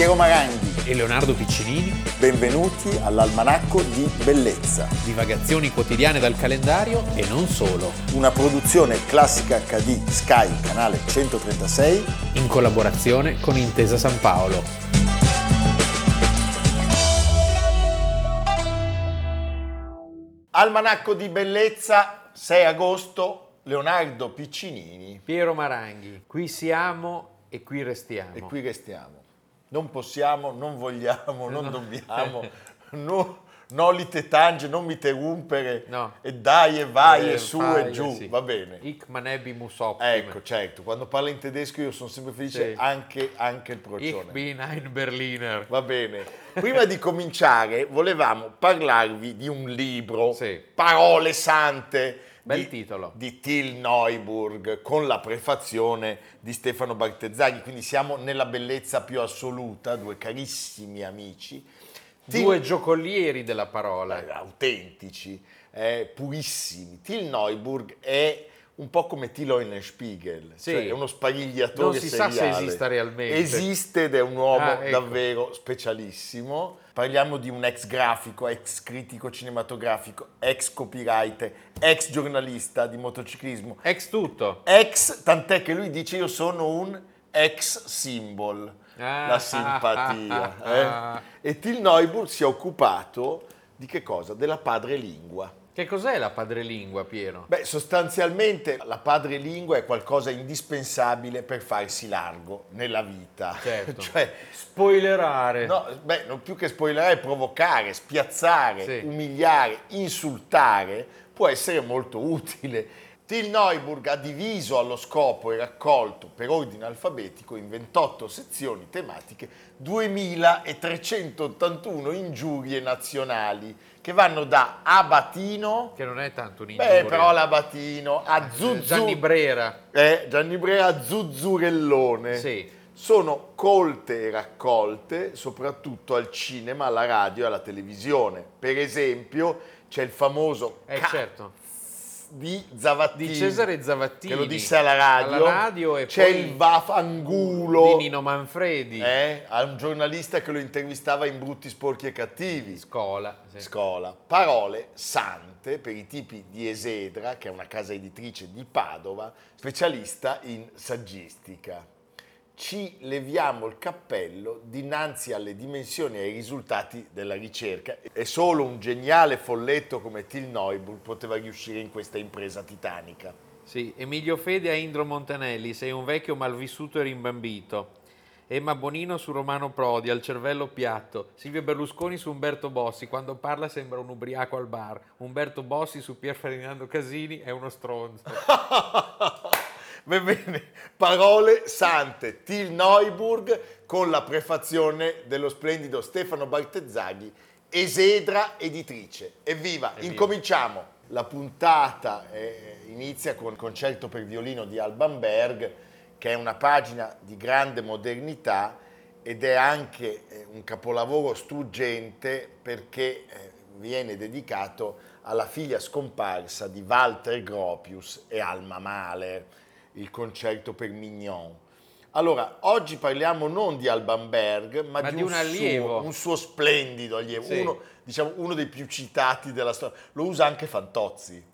Piero Maranghi. e Leonardo Piccinini, Benvenuti all'Almanacco di Bellezza, divagazioni quotidiane dal calendario e non solo, una produzione classica HD Sky, canale 136. in collaborazione con Intesa San Paolo. Almanacco di Bellezza, 6 agosto, Leonardo Piccinini. Piero Maranghi, qui siamo e qui restiamo. E qui restiamo. Non possiamo, non vogliamo, non No. dobbiamo. No, nolite tange, non mi interrompere. No. E dai e vai Eh, e su fai, e giù. sì. Va bene. Hic manebimus optim. Ecco, certo, quando parla in tedesco io sono sempre felice Sì. anche, anche il Ich procione. bin ein Berliner. Va bene. Prima di cominciare volevamo parlarvi di un libro, Sì. Parole Sante, Bel di, titolo. di Till Neuburg, con la prefazione di Stefano Bartezzaghi, quindi siamo nella bellezza più assoluta, due carissimi amici. Till- Due giocolieri della parola. eh, autentici, eh, purissimi. Till Neuburg è un po' come Till Eulenspiegel, Sì. cioè è uno sparigliatore Non si sa se seriale. esista realmente. Esiste ed è un uomo Ah, ecco. davvero specialissimo. Parliamo di un ex grafico, ex critico cinematografico, ex copywriter, ex giornalista di motociclismo, Ex tutto. ex, tant'è che lui dice io sono un ex symbol, Ah, la simpatia. ah, eh. ah. E Till Neuburg si è occupato di che cosa? Della padrelingua. Che cos'è la padrelingua, Piero? Beh, sostanzialmente la padrelingua è qualcosa indispensabile per farsi largo nella vita. Certo. cioè, Spoilerare. no, beh, non più che spoilerare, provocare, spiazzare, Sì. umiliare, insultare può essere molto utile. Till Neuburg ha diviso allo scopo e raccolto per ordine alfabetico in 28 sezioni tematiche 2381 ingiurie nazionali che vanno da Abatino, Che non è tanto un ingiuria. beh però l'Abatino, a Zuzu, Gianni Brera. eh, Gianni Brea a Zuzzurellone. Sì. Sono colte e raccolte soprattutto al cinema, alla radio e alla televisione. Per esempio c'è il famoso Eh ca- certo. Di Zavattini Di Cesare Zavattini. che lo disse alla radio. Alla radio e c'è il Vafangulo di Nino Manfredi. eh, a un giornalista che lo intervistava in Brutti, Sporchi e Cattivi. Scola. sì. Scola. Parole sante per i tipi di Esedra, che è una casa editrice di Padova, specialista in saggistica. Ci leviamo il cappello dinanzi alle dimensioni e ai risultati della ricerca e solo un geniale folletto come Till Neuburg poteva riuscire in questa impresa titanica. Sì, Emilio Fede a Indro Montanelli, sei un vecchio malvissuto e rimbambito. Emma Bonino su Romano Prodi, al cervello piatto. Silvio Berlusconi su Umberto Bossi, quando parla sembra un ubriaco al bar. Umberto Bossi su Pier Ferdinando Casini è uno stronzo. Bene, parole sante, Till Neuburg con la prefazione dello splendido Stefano Bartezzaghi, Esedra editrice. Evviva, Evviva. incominciamo. La puntata eh, inizia con il concerto per violino di Alban Berg, che è una pagina di grande modernità ed è anche eh, un capolavoro struggente perché eh, viene dedicato alla figlia scomparsa di Walter Gropius e Alma Mahler, il concerto per Mignon. Allora, oggi parliamo non di Alban Berg, ma, Ma di, di un suo- allievo. un suo splendido allievo, Sì. uno, diciamo, uno dei più citati della storia. Lo usa anche Fantozzi.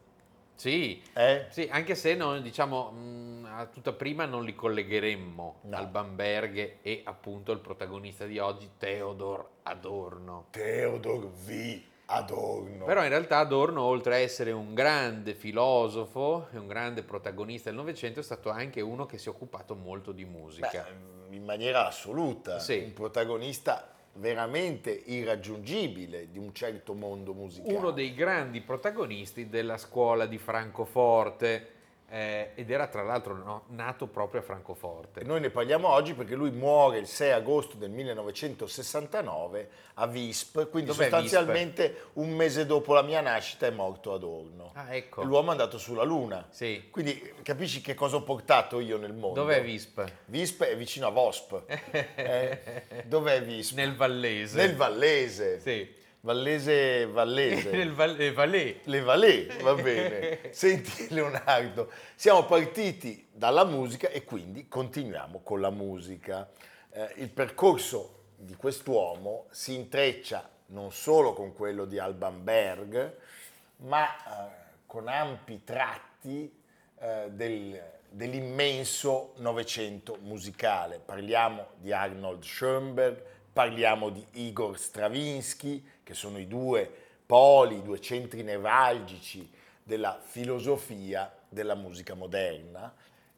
Sì, Eh? sì, anche se noi diciamo mh, a tutta prima non li collegheremmo No. al Bamberg e appunto il protagonista di oggi, Theodor Adorno. Theodor V. Adorno. Però in realtà Adorno, oltre a essere un grande filosofo e un grande protagonista del Novecento, è stato anche uno che si è occupato molto di musica. Beh, in maniera assoluta, Sì. un protagonista veramente irraggiungibile di un certo mondo musicale. uno dei grandi protagonisti della scuola di Francoforte eh, ed era tra l'altro no, nato proprio a Francoforte. E Noi ne parliamo oggi perché lui muore il 6 agosto del 1969 a Visp, quindi Dov'è sostanzialmente un mese dopo la mia nascita è morto Adorno. Ah, ecco. L'uomo è andato sulla Luna. Sì. Quindi capisci che cosa ho portato io nel mondo? Dov'è Visp? Visp è vicino a Vosp. Eh, dov'è Visp? Nel Vallese. Nel Vallese. Sì. Vallese, Vallese. Val- eh, Valais. Le Valais, va bene. Senti Leonardo, siamo partiti dalla musica e quindi continuiamo con la musica. Eh, il percorso di quest'uomo si intreccia non solo con quello di Alban Berg, ma eh, con ampi tratti eh, del, dell'immenso Novecento musicale. Parliamo di Arnold Schoenberg, parliamo di Igor Stravinsky, che sono i due poli, i due centri nevralgici della filosofia della musica moderna.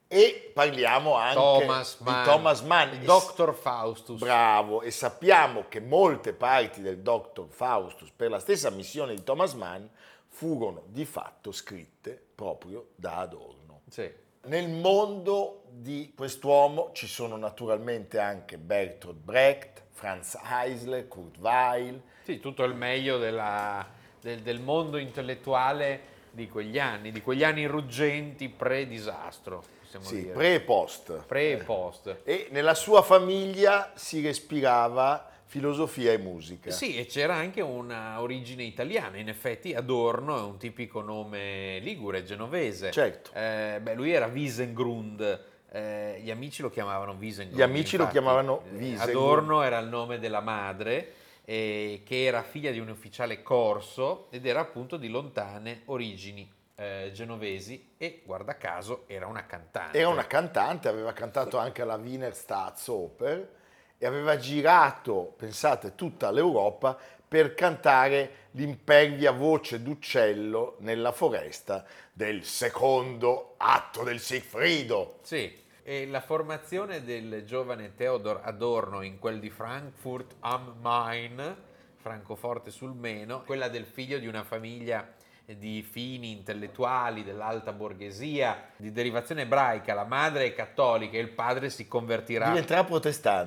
E parliamo anche Thomas di Mann, Thomas Mann. il Dr. Faustus. Bravo, e sappiamo che molte parti del Dr. Faustus, per la stessa missione di Thomas Mann, furono di fatto scritte proprio da Adorno. Sì. Nel mondo di quest'uomo ci sono naturalmente anche Bertolt Brecht, Franz Eisler, Kurt Weill, Sì, tutto il meglio della- del, del mondo intellettuale di quegli anni, di quegli anni ruggenti pre-disastro, possiamo sì, dire. pre e post. Pre e post. E nella sua famiglia si respirava filosofia e musica. Sì, e c'era anche una origine italiana, in effetti Adorno è un tipico nome ligure, genovese. Certo. Eh, beh, lui era Wiesengrund, eh, gli amici lo chiamavano Wiesengrund. Gli amici lo infatti. chiamavano Eh, Wiesengrund. Adorno era il nome della madre, eh, che era figlia di un ufficiale corso ed era appunto di lontane origini eh, genovesi e, guarda caso, era una cantante. Era una cantante, aveva cantato anche alla Wiener Staatsoper e aveva girato, pensate, tutta l'Europa per cantare l'impervia voce d'uccello nella foresta del secondo atto del Siegfriedo. Sì, e la formazione del giovane Theodor Adorno in quel di Frankfurt am Main, Francoforte sul Meno, quella del figlio di una famiglia di fini intellettuali dell'alta borghesia di derivazione ebraica, la madre è cattolica e il padre si convertirà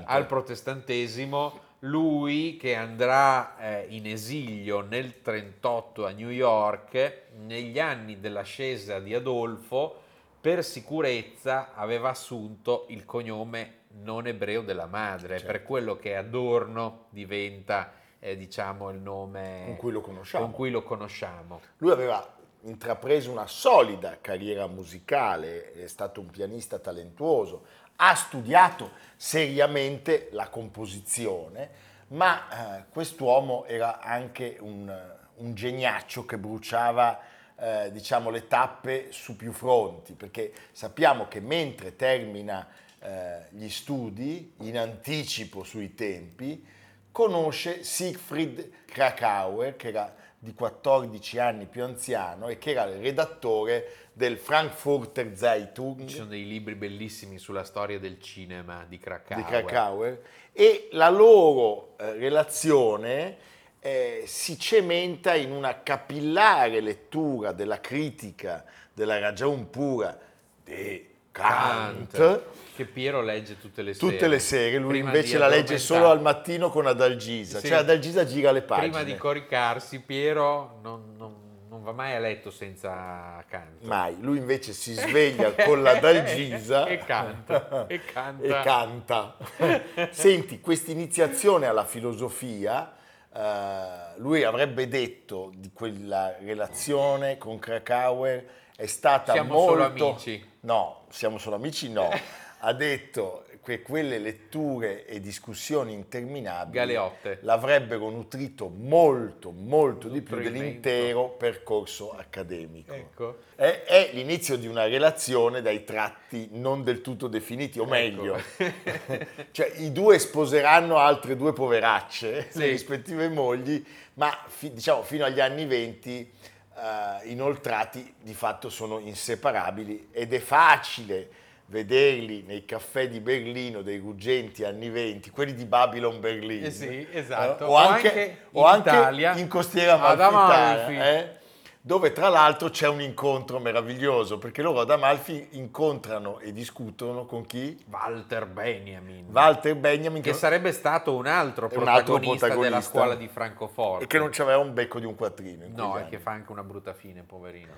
al protestantesimo, lui che andrà eh, in esilio nel 38 a New York, negli anni dell'ascesa di Adolfo, per sicurezza aveva assunto il cognome non ebreo della madre, Certo. per quello che Adorno diventa eh, diciamo il nome Con cui lo conosciamo. con cui lo conosciamo. Lui aveva intrapreso una solida carriera musicale, è stato un pianista talentuoso, ha studiato seriamente la composizione, ma eh, quest'uomo era anche un, un geniaccio che bruciava eh, diciamo, le tappe su più fronti, perché sappiamo che mentre termina eh, gli studi, in anticipo sui tempi, conosce Siegfried Krakauer, che era di 14 anni più anziano e che era il redattore del Frankfurter Zeitung Ci sono dei libri bellissimi sulla storia del cinema di Krakauer. di Krakauer e la loro eh, relazione eh, si cementa in una capillare lettura della critica della ragion pura di Kant, Kant, che Piero legge tutte le sere. tutte le sere, lui Prima invece la legge solo al mattino con Adalgisa, Sì. cioè Adalgisa gira le pagine. Prima di coricarsi, Piero non, non- non va mai a letto senza canto. Mai, lui invece si sveglia con la Dalgisa E canta, e canta. e canta. Senti, questa iniziazione alla filosofia, eh, lui avrebbe detto di quella relazione con Krakauer è stata Siamo molto... solo amici. No, siamo solo amici, no. Ha detto che quelle letture e discussioni interminabili Galeotte. l'avrebbero nutrito molto, molto di più dell'intero percorso accademico. Ecco. È, è l'inizio di una relazione dai tratti non del tutto definiti, o Ecco. meglio, cioè i due sposeranno altre due poveracce, Sì. le rispettive mogli, ma fi- diciamo fino agli anni 20 eh, inoltrati di fatto sono inseparabili ed è facile vederli nei caffè di Berlino dei ruggenti anni 20, quelli di Babylon Berlino, Eh sì, esatto. o O anche, anche o in anche Italia, in costiera Amalfi. eh? dove tra l'altro c'è un incontro meraviglioso, perché loro ad Amalfi incontrano e discutono con chi? Walter Benjamin. Walter Benjamin, che sarebbe stato un altro un altro protagonista, della scuola di Francoforte. e che non c'aveva un becco di un quattrino. in No, e anni. che fa anche una brutta fine, poverino.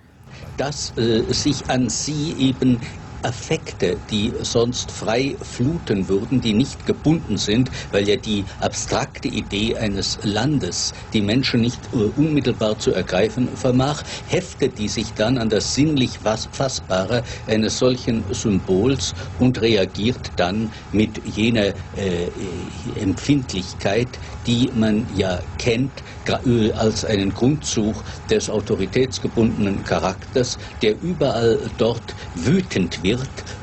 dass äh, sich an sie eben Affekte, die sonst frei fluten würden, die nicht gebunden sind, weil ja die abstrakte Idee eines Landes die Menschen nicht unmittelbar zu ergreifen vermag, heftet die sich dann an das sinnlich Fassbare eines solchen Symbols und reagiert dann mit jener äh, Empfindlichkeit, die man ja kennt äh, als einen Grundzug des autoritätsgebundenen Charakters, der überall dort wütend wird,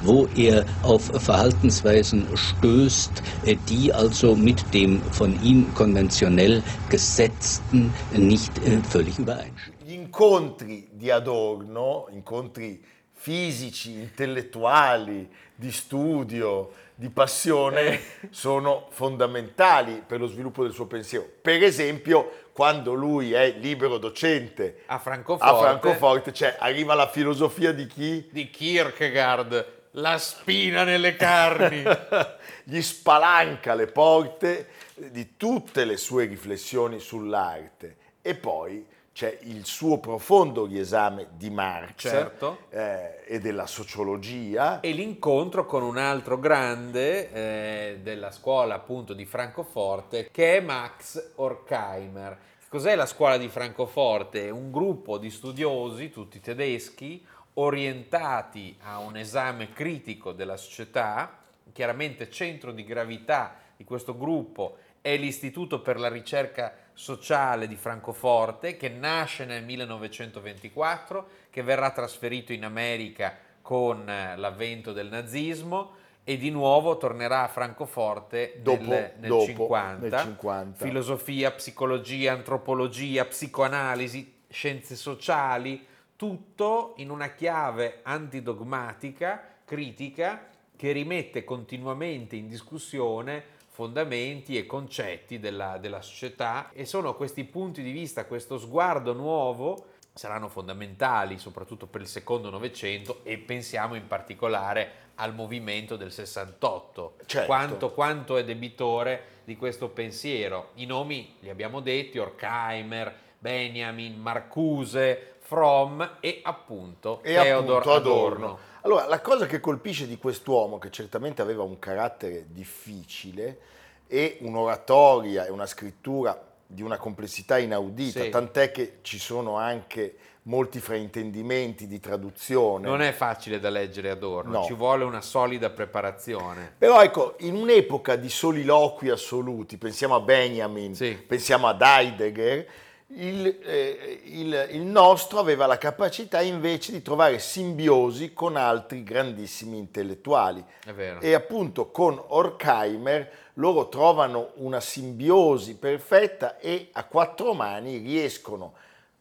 wo er auf Verhaltensweisen stößt, äh, die also mit dem von ihm konventionell Gesetzten nicht äh, völlig übereinstimmen. Gli incontri di Adorno, incontri fisici, intellettuali, di studio, di passione sono fondamentali per lo sviluppo del suo pensiero. Per esempio, quando lui è libero docente a Francoforte, a Francoforte cioè arriva la filosofia di chi? Di Kierkegaard, la spina nelle carni. Gli spalanca le porte di tutte le sue riflessioni sull'arte e poi c'è il suo profondo riesame di Marx certo. eh, e della sociologia. E l'incontro con un altro grande eh, della scuola appunto di Francoforte che è Max Horkheimer. Cos'è la scuola di Francoforte? Un gruppo di studiosi, tutti tedeschi, orientati a un esame critico della società. Chiaramente centro di gravità di questo gruppo è l'Istituto per la ricerca sociale di Francoforte che nasce nel 1924, che verrà trasferito in America con eh, l'avvento del nazismo e di nuovo tornerà a Francoforte dopo, nel, nel, dopo, 50. nel 50. Filosofia, psicologia, antropologia, psicoanalisi, scienze sociali, tutto in una chiave antidogmatica, critica, che rimette continuamente in discussione fondamenti e concetti della, della società e sono questi punti di vista, questo sguardo nuovo saranno fondamentali soprattutto per il secondo Novecento e pensiamo in particolare al movimento del 68, certo. quanto, quanto, è debitore di questo pensiero. I nomi li abbiamo detti, Horkheimer, Benjamin, Marcuse, Fromm e appunto e Theodor appunto Adorno. Adorno. Allora, la cosa che colpisce di quest'uomo, che certamente aveva un carattere difficile e un'oratoria e una scrittura di una complessità inaudita, Sì. tant'è che ci sono anche molti fraintendimenti di traduzione. Non è facile da leggere Adorno, No. ci vuole una solida preparazione. Però ecco, in un'epoca di soliloqui assoluti, pensiamo a Benjamin, Sì. pensiamo ad Heidegger, il, eh, il- il nostro aveva la capacità invece di trovare simbiosi con altri grandissimi intellettuali. È vero. E appunto con Horkheimer loro trovano una simbiosi perfetta e a quattro mani riescono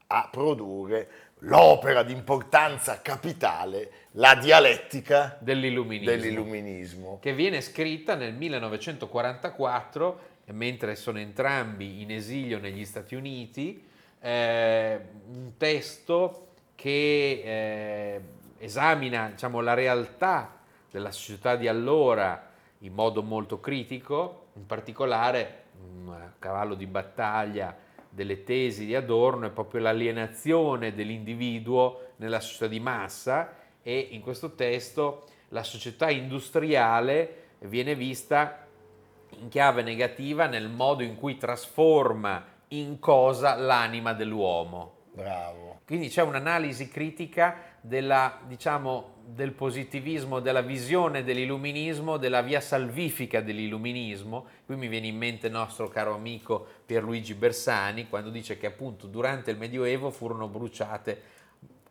a produrre l'opera di importanza capitale, la dialettica Dell'illuminismo. dell'illuminismo. che viene scritta nel 1944, e mentre sono entrambi in esilio negli Stati Uniti, eh, un testo che eh, esamina diciamo, la realtà della società di allora in modo molto critico, in particolare un cavallo di battaglia delle tesi di Adorno è proprio l'alienazione dell'individuo nella società di massa e in questo testo la società industriale viene vista in chiave negativa nel modo in cui trasforma in cosa l'anima dell'uomo. Bravo. Quindi c'è un'analisi critica della, diciamo, del positivismo, della visione dell'illuminismo, della via salvifica dell'illuminismo. Qui mi viene in mente il nostro caro amico Pierluigi Bersani quando dice che appunto durante il Medioevo furono bruciate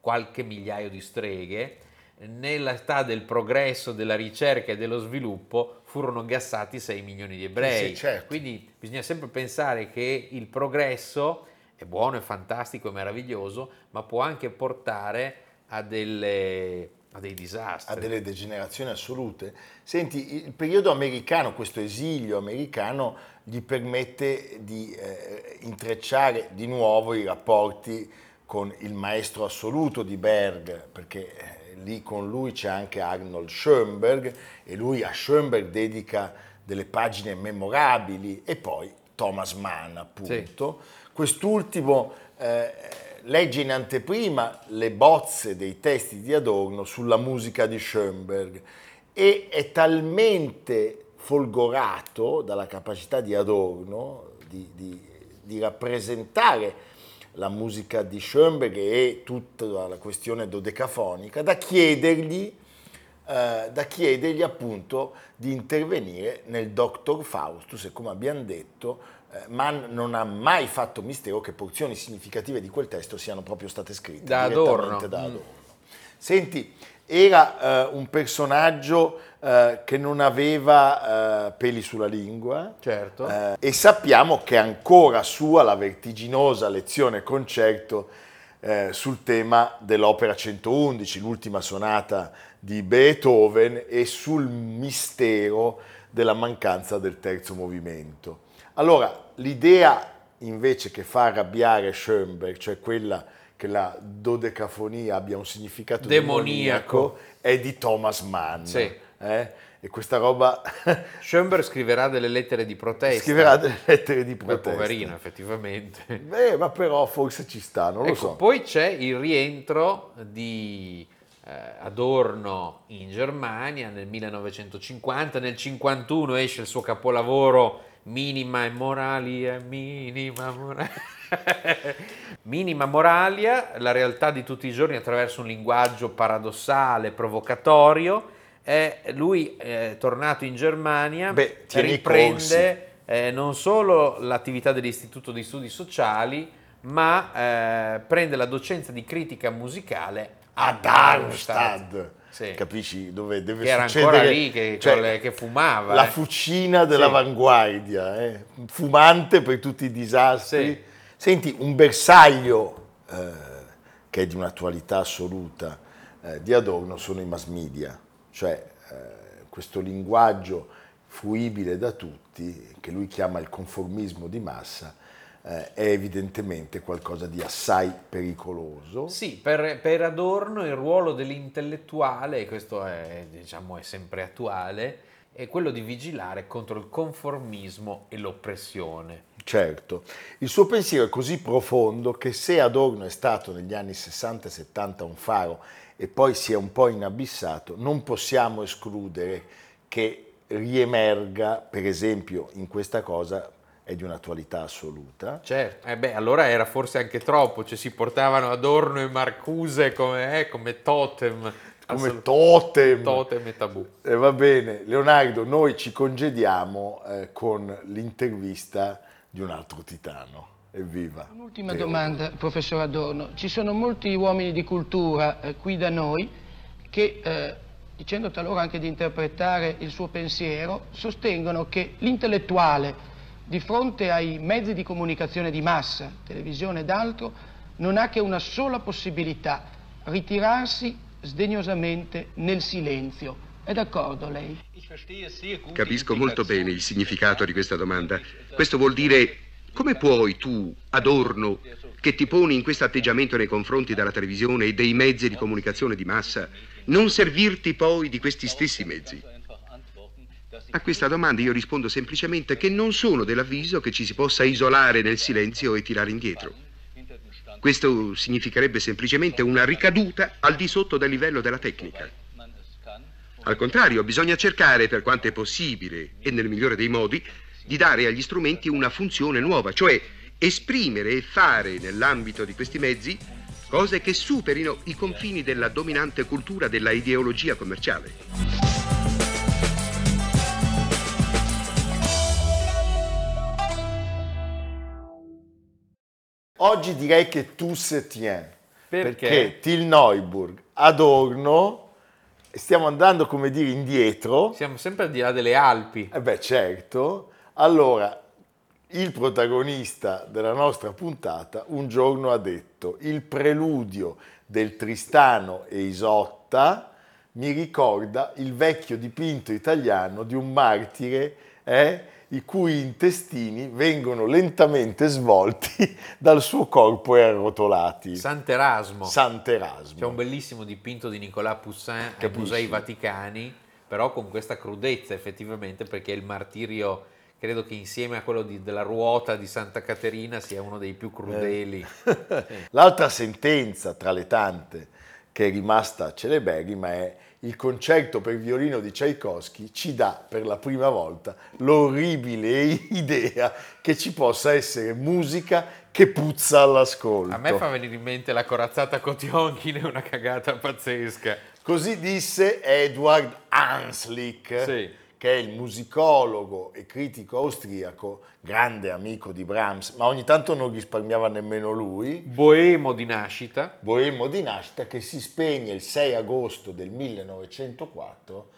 qualche migliaio di streghe, nell'età del progresso, della ricerca e dello sviluppo furono gassati 6 milioni di ebrei. Sì, certo. Quindi bisogna sempre pensare che il progresso è buono, è fantastico, è meraviglioso, ma può anche portare a, delle, a dei disastri. a delle degenerazioni assolute. Senti, il periodo americano, questo esilio americano, gli permette di eh, intrecciare di nuovo i rapporti con il maestro assoluto di Berg, perché eh, lì con lui c'è anche Arnold Schoenberg e lui a Schoenberg dedica delle pagine memorabili e poi Thomas Mann, appunto. Quest'ultimo eh, legge in anteprima le bozze dei testi di Adorno sulla musica di Schoenberg e è talmente folgorato dalla capacità di Adorno di, di, di rappresentare la musica di Schoenberg e tutta la questione dodecafonica da chiedergli, eh, da chiedergli appunto di intervenire nel Dr. Faustus e come abbiamo detto eh, Mann non ha mai fatto mistero che porzioni significative di quel testo siano proprio state scritte da Adorno. Da Adorno. Mm. Senti, era uh, un personaggio uh, che non aveva uh, peli sulla lingua certo. e sappiamo che è ancora sua la vertiginosa lezione concerto sul tema dell'opera 111, l'ultima sonata di Beethoven e sul mistero della mancanza del terzo movimento. Allora, l'idea invece che fa arrabbiare Schoenberg, cioè quella che la dodecafonia abbia un significato demoniaco, demoniaco è di Thomas Mann. Sì. Eh? E questa roba... Schoenberg scriverà delle lettere di protesta. Scriverà delle lettere di protesta. Beh, poverino, effettivamente. Beh, ma però forse ci sta, non ecco, lo so. Poi c'è il rientro di eh, Adorno in Germania nel 1950, nel 1951 esce il suo capolavoro Minima e Moralia, Minima Moralia. Minima Moralia, la realtà di tutti i giorni attraverso un linguaggio paradossale, provocatorio. Eh, lui è tornato in Germania, Beh, riprende eh, non solo l'attività dell'Istituto di Studi Sociali, ma eh, prende la docenza di critica musicale a Darmstadt. Sì. Capisci dove deve che era ancora lì che, cioè, le, che fumava. La eh. fucina dell'avanguardia, eh. fumante per tutti i disastri. Senti, un bersaglio eh, che è di un'attualità assoluta eh, di Adorno sono i mass media, cioè eh, questo linguaggio fruibile da tutti, che lui chiama il conformismo di massa, eh, è evidentemente qualcosa di assai pericoloso. Sì, per, per Adorno il ruolo dell'intellettuale, e questo è, diciamo, è sempre attuale, è quello di vigilare contro il conformismo e l'oppressione. Certo, il suo pensiero è così profondo che se Adorno è stato negli anni 60 e 70 un faro e poi si è un po' inabissato, non possiamo escludere che riemerga, per esempio, in questa cosa è di un'attualità assoluta. Certo, eh beh, allora era forse anche troppo, cioè si portavano Adorno e Marcuse come, eh, come totem. Come totem. Totem e tabù. Eh, va bene, Leonardo, noi ci congediamo eh, con l'intervista di un altro titano. Evviva. Un'ultima domanda, professor Adorno. Ci sono molti uomini di cultura eh, qui da noi che, eh, dicendo talora anche di interpretare il suo pensiero, sostengono che l'intellettuale di fronte ai mezzi di comunicazione di massa, televisione ed altro, non ha che una sola possibilità, ritirarsi sdegnosamente nel silenzio. È d'accordo lei? Capisco molto bene il significato di questa domanda. Questo vuol dire come puoi tu, Adorno, che ti poni in questo atteggiamento nei confronti della televisione e dei mezzi di comunicazione di massa, non servirti poi di questi stessi mezzi? A questa domanda io rispondo semplicemente che non sono dell'avviso che ci si possa isolare nel silenzio e tirare indietro. Questo significherebbe semplicemente una ricaduta al di sotto del livello della tecnica. Al contrario, bisogna cercare, per quanto è possibile e nel migliore dei modi, di dare agli strumenti una funzione nuova, cioè esprimere e fare nell'ambito di questi mezzi cose che superino i confini della dominante cultura della ideologia commerciale. Oggi direi che tu se tiens. Perché? Perché Til Neuburg, Adorno, stiamo andando come dire indietro. Siamo sempre al di là delle Alpi. Eh beh, certo. Allora, il protagonista della nostra puntata un giorno ha detto il preludio del Tristano e Isotta mi ricorda il vecchio dipinto italiano di un martire eh, i cui intestini vengono lentamente svolti dal suo corpo e arrotolati. Sant'Erasmo. Sant'Erasmo. C'è un bellissimo dipinto di Nicolas Poussin Capisci? ai Musei Vaticani, però con questa crudezza effettivamente perché il martirio credo che insieme a quello di- della ruota di Santa Caterina sia uno dei più crudeli. L'altra sentenza tra le tante che è rimasta celeberrima è il concerto per violino di Tchaikovsky ci dà per la prima volta l'orribile idea che ci possa essere musica che puzza all'ascolto. A me fa venire in mente la corazzata Kotionkin, è una cagata pazzesca. Così disse Edward Hanslick, Sì. Che è il musicologo e critico austriaco, grande amico di Brahms, ma ogni tanto non risparmiava nemmeno lui, Boemo di nascita, boemo di nascita, che si spegne il 6 agosto del 1904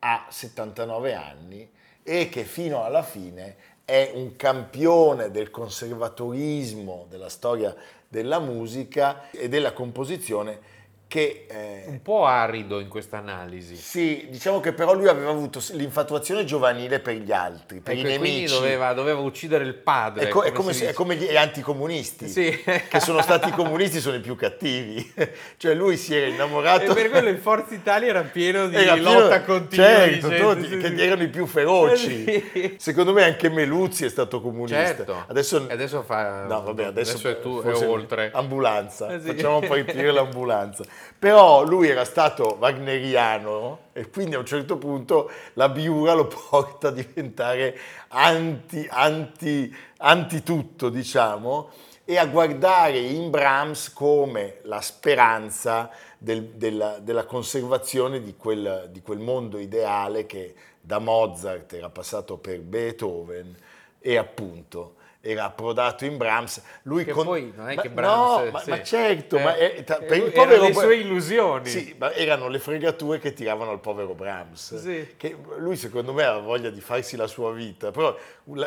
a 79 anni e che fino alla fine è un campione del conservatorismo della storia della musica e della composizione che eh, un po' arido in questa analisi. sì, diciamo che però lui aveva avuto l'infatuazione giovanile per gli altri, per Ecco, i nemici. doveva, doveva uccidere il padre. È, co- è come come, si se- è come gli anticomunisti, Sì. che sono stati i comunisti, sono i più cattivi. cioè lui si era innamorato... E per quello il Forza Italia era pieno di Era pieno- lotta continua. certo, gente, sì, che sì. erano i più feroci. Eh. Secondo me anche Meluzzi è stato comunista. Certo. Adesso, adesso fa- no, vabbè, adesso, adesso è tu- è oltre. Ambulanza, Eh, facciamo partire l'ambulanza. Però lui era stato wagneriano e quindi a un certo punto la biura lo porta a diventare anti, anti, anti tutto, diciamo, e a guardare in Brahms come la speranza del- della, della conservazione di quel, di quel mondo ideale che da Mozart era passato per Beethoven e appunto era approdato in Brahms. Lui Che con- poi non è ma- che Brahms... No, ma, sì. ma certo, Eh, ma è- eh, per il erano povero le sue illusioni. Sì, ma erano le fregature che tiravano al povero Brahms. Sì. Che lui secondo me aveva voglia di farsi la sua vita, però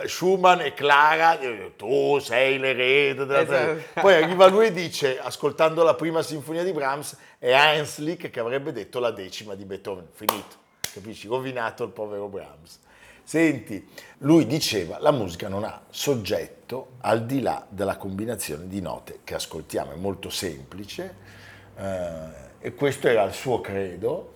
Schumann e Clara, eh, tu sei l'erede della Esatto. Poi arriva lui e dice, ascoltando la prima sinfonia di Brahms, è Hanslick che avrebbe detto la decima di Beethoven. Finito, capisci? Rovinato il povero Brahms. Senti, lui diceva la musica non ha soggetto al di là della combinazione di note che ascoltiamo, è molto semplice eh, e questo era il suo credo.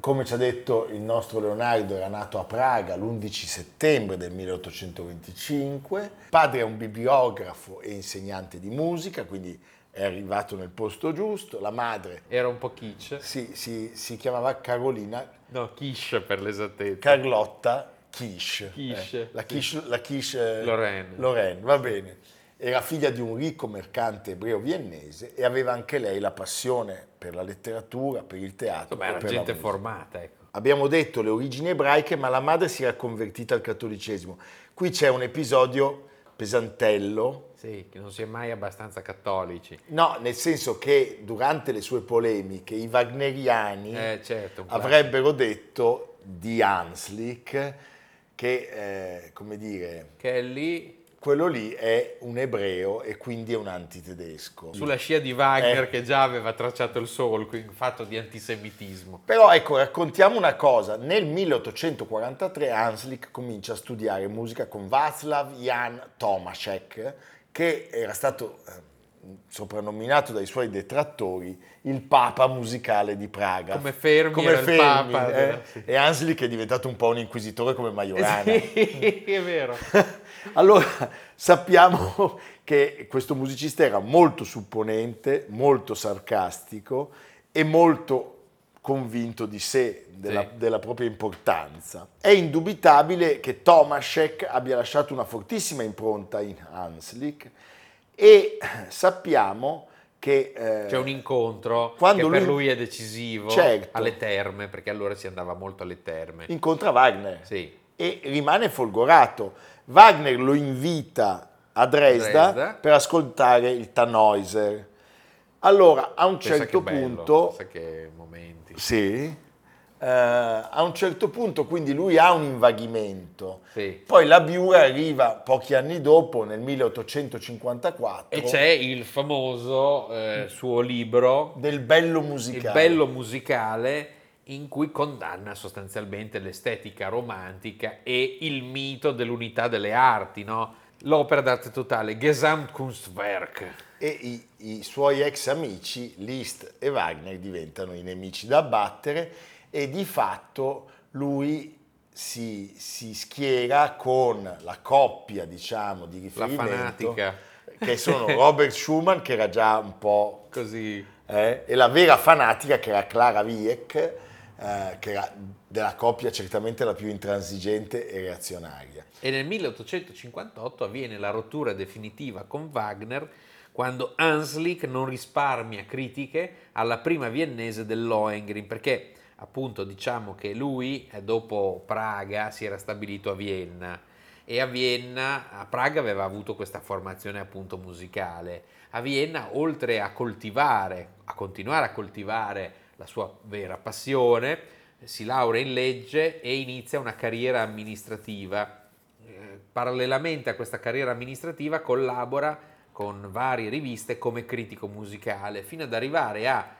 Come ci ha detto il nostro Leonardo, era nato a Praga l'11 settembre del 1825. Padre è un bibliografo e insegnante di musica, quindi è arrivato nel posto giusto. La madre Era un po' kitsch. si, si- si chiamava Carolina No, quiche per l'esattezza. Carlotta Kish. Kish, Eh, la sì. Kish, la eh, Lorraine. Lorraine, va bene. Era figlia di un ricco mercante ebreo viennese e aveva anche lei la passione per la letteratura, per il teatro. Insomma, era per gente formata, ecco. Abbiamo detto le origini ebraiche, ma la madre si era convertita al cattolicesimo. Qui c'è un episodio pesantello, Sì, che non si è mai abbastanza cattolici. no, nel senso che durante le sue polemiche i wagneriani Eh, certo, avrebbero detto di Hanslick che, eh, come dire, Che è lì quello lì è un ebreo e quindi è un antitedesco. sulla scia di Wagner Eh. che già aveva tracciato il solco in fatto di antisemitismo. Però ecco, raccontiamo una cosa. Nel 1843 Hanslick comincia a studiare musica con Václav Jan Tomaszek, che era stato eh, soprannominato dai suoi detrattori il papa musicale di Praga. Come Fermi era il papa, eh? eh, sì. E Hanslick è diventato un po' un inquisitore come Majorana. Sì, è vero. Allora, sappiamo che questo musicista era molto supponente, molto sarcastico e molto convinto di sé, della, Sì. della propria importanza. È indubitabile che Tomaszek abbia lasciato una fortissima impronta in Hanslick e sappiamo che... eh, C'è un incontro Quando che per lui- lui è decisivo Certo. alle terme, perché allora si andava molto alle terme. incontra Wagner Sì. e rimane folgorato. Wagner lo invita a Dresda, Dresda. per ascoltare il Tannhäuser. Allora, a un Pensa certo che bello, punto, pensa che momenti. sì, eh, a un certo punto quindi lui ha un invaghimento. Sì. Poi la Biura arriva pochi anni dopo, nel 1854, E c'è il famoso eh, suo libro del bello Il musicale. bello musicale in cui condanna sostanzialmente l'estetica romantica e il mito dell'unità delle arti, no? L'opera d'arte totale, Gesamtkunstwerk. e i, i suoi ex amici Liszt e Wagner diventano i nemici da abbattere e di fatto lui si, si schiera con la coppia, diciamo, di riferimento, che sono Robert Schumann, che era già un po' Così. eh, e la vera fanatica che era Clara Wieck, eh, che era della coppia certamente la più intransigente e reazionaria. E nel 1858 avviene la rottura definitiva con Wagner quando Hanslick non risparmia critiche alla prima viennese del Lohengrin perché appunto diciamo che lui eh, dopo Praga si era stabilito a Vienna e a Vienna, a Praga aveva avuto questa formazione appunto musicale. A Vienna oltre a coltivare, a continuare a coltivare la sua vera passione, si laurea in legge e inizia una carriera amministrativa eh, parallelamente a questa carriera amministrativa collabora con varie riviste come critico musicale, fino ad arrivare a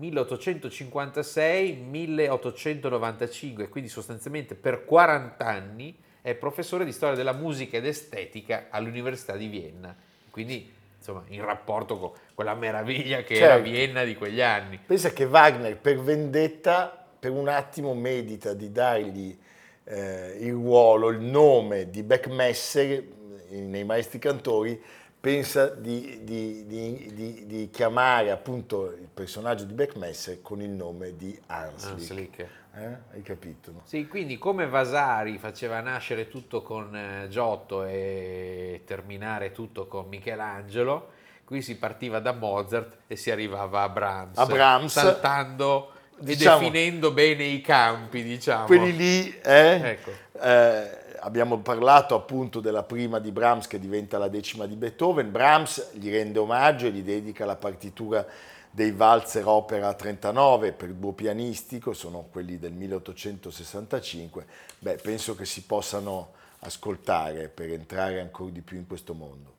1856-1895, quindi sostanzialmente per 40 anni è professore di storia della musica ed estetica all'Università di Vienna, quindi insomma in rapporto con quella meraviglia che era Certo. Vienna di quegli anni. Pensa che Wagner per vendetta per un attimo medita di dargli eh, il ruolo, il nome di Beckmesser eh, nei Maestri Cantori, pensa di, di- di- di- chiamare appunto il personaggio di Beckmesser con il nome di Hanslick. Hanslick. Eh? Hai capito? no? Sì, quindi come Vasari faceva nascere tutto con eh, Giotto e terminare tutto con Michelangelo, qui si partiva da Mozart e si arrivava a Brahms, A Brahms. saltando Diciamo- e definendo bene i campi, diciamo. Quelli lì, eh, Ecco. eh, abbiamo parlato appunto della prima di Brahms che diventa la decima di Beethoven. Brahms gli rende omaggio e gli dedica la partitura dei Walzer Opera 39 per duo pianistico, sono quelli del 1865. Beh, penso che si possano ascoltare per entrare ancora di più in questo mondo.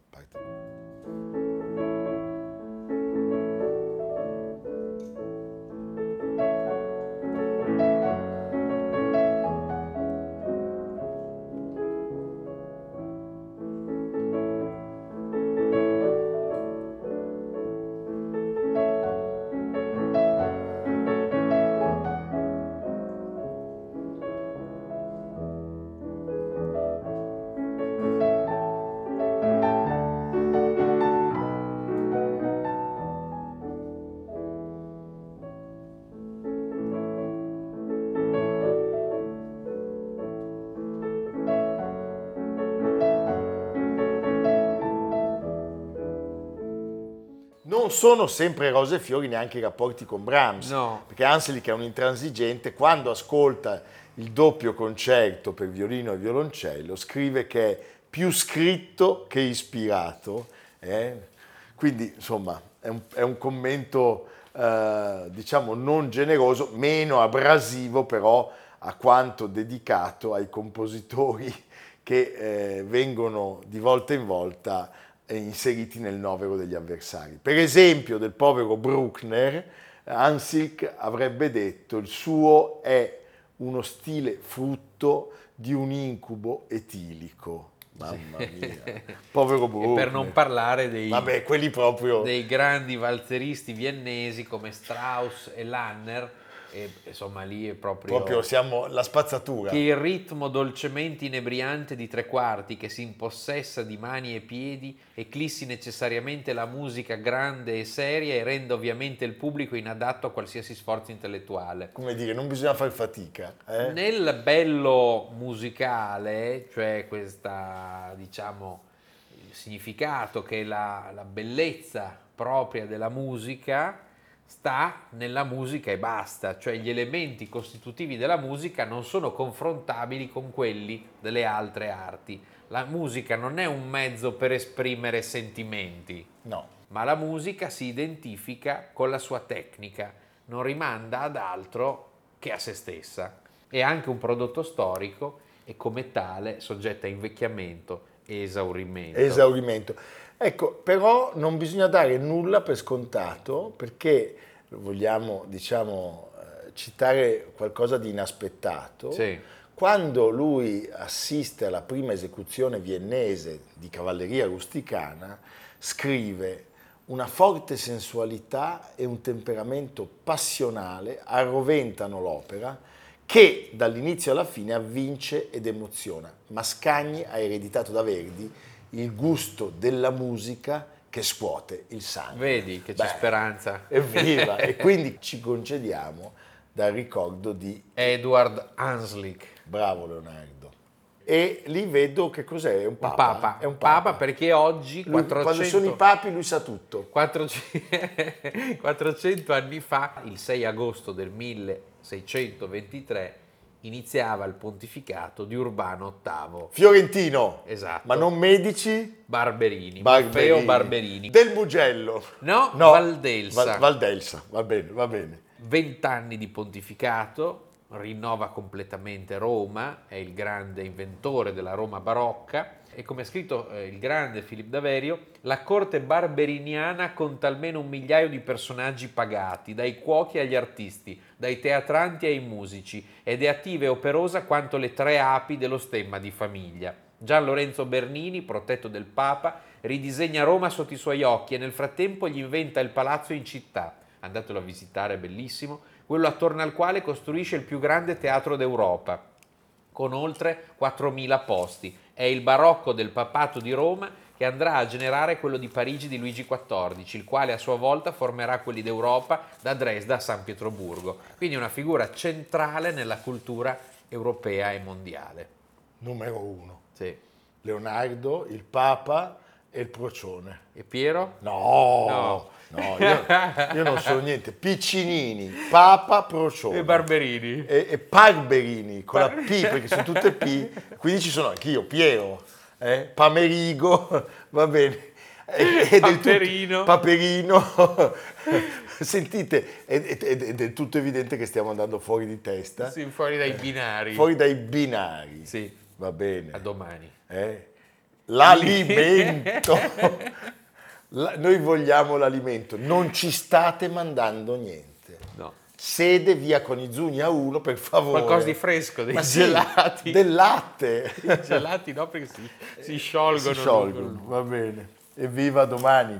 Non sono sempre rose e fiori neanche i rapporti con Brahms, No. perché Hanslick è un intransigente, quando ascolta il doppio concerto per violino e violoncello, scrive che è più scritto che ispirato, eh? quindi insomma è un, è un commento eh, diciamo non generoso, meno abrasivo però a quanto dedicato ai compositori che eh, vengono di volta in volta inseriti nel novero degli avversari. Per esempio del povero Bruckner, Hanslick avrebbe detto il suo è uno stile frutto di un incubo etilico. Mamma mia, povero E Bruckner. per non parlare dei, Vabbè, proprio... dei grandi valzeristi viennesi come Strauss e Lanner, e insomma lì è proprio... proprio siamo la spazzatura. che il ritmo dolcemente inebriante di tre quarti che si impossessa di mani e piedi eclissi necessariamente la musica grande e seria e renda ovviamente il pubblico inadatto a qualsiasi sforzo intellettuale. Come dire, non bisogna fare fatica. eh? Nel bello musicale, cioè questa, diciamo, significato che la, la bellezza propria della musica sta nella musica e basta, cioè gli elementi costitutivi della musica non sono confrontabili con quelli delle altre arti. La musica non è un mezzo per esprimere sentimenti, No. ma la musica si identifica con la sua tecnica, non rimanda ad altro che a se stessa. È anche un prodotto storico e come tale soggetta a invecchiamento e esaurimento. Esaurimento. Ecco, però non bisogna dare nulla per scontato perché vogliamo, diciamo, eh, citare qualcosa di inaspettato. Sì. Quando lui assiste alla prima esecuzione viennese di cavalleria rusticana, scrive una forte sensualità e un temperamento passionale arroventano l'opera che dall'inizio alla fine avvince ed emoziona. Mascagni ha ereditato da Verdi il gusto della musica che scuote il sangue. Vedi che c'è Beh, speranza. Evviva! e quindi ci concediamo dal ricordo di Edward Hanslick. Bravo Leonardo. E lì vedo che cos'è? È un Un papa? papa, È un papa perché oggi, Lui- 400, Quando sono i papi lui sa tutto. 400 400 anni fa, il 6 agosto del 1623, iniziava il pontificato di Urbano VIII. Fiorentino. Esatto. Ma non Medici? Barberini, Barberini. Maffeo Barberini. Del Mugello. No, Valdelsa. Val- Valdelsa, va bene, va bene. 20 anni di pontificato, rinnova completamente Roma, è il grande inventore della Roma barocca e come ha scritto eh, il grande Filippo Daverio, la corte barberiniana conta almeno un migliaio di personaggi pagati, dai cuochi agli artisti, dai teatranti ai musici, ed è attiva e operosa quanto le tre api dello stemma di famiglia. Gian Lorenzo Bernini, protetto del Papa, ridisegna Roma sotto i suoi occhi e nel frattempo gli inventa il palazzo in città. Andatelo a visitare, è bellissimo. Quello attorno al quale costruisce il più grande teatro d'Europa, con oltre 4.000 posti. È il barocco del papato di Roma che andrà a generare quello di Parigi di Luigi XIV, il quale a sua volta formerà quelli d'Europa da Dresda a San Pietroburgo. Quindi una figura centrale nella cultura europea e mondiale. Numero uno. Sì. Leonardo, il Papa e il Procione. E Piero? No, No. No, io, io non so niente. Piccinini, Papa, Procione. E Barberini? E, e Parberini, con la P, perché sono tutte P. Quindi ci sono anch'io, Piero, eh, Pamerigo, va bene. E- è tutto- Paperino. Paperino. Sentite, è, è- è del tutto evidente che stiamo andando fuori di testa, Sì, fuori dai binari. fuori dai binari. Sì, Va bene. a domani. Eh? L'alimento. La- noi vogliamo l'alimento, non ci state mandando niente. No. Sede via con i zuni a uno, per favore. Qualcosa di fresco, dei Ma sì, gelati. del latte. I gelati no perché si, si sciolgono. si sciolgono, va bene. Evviva domani.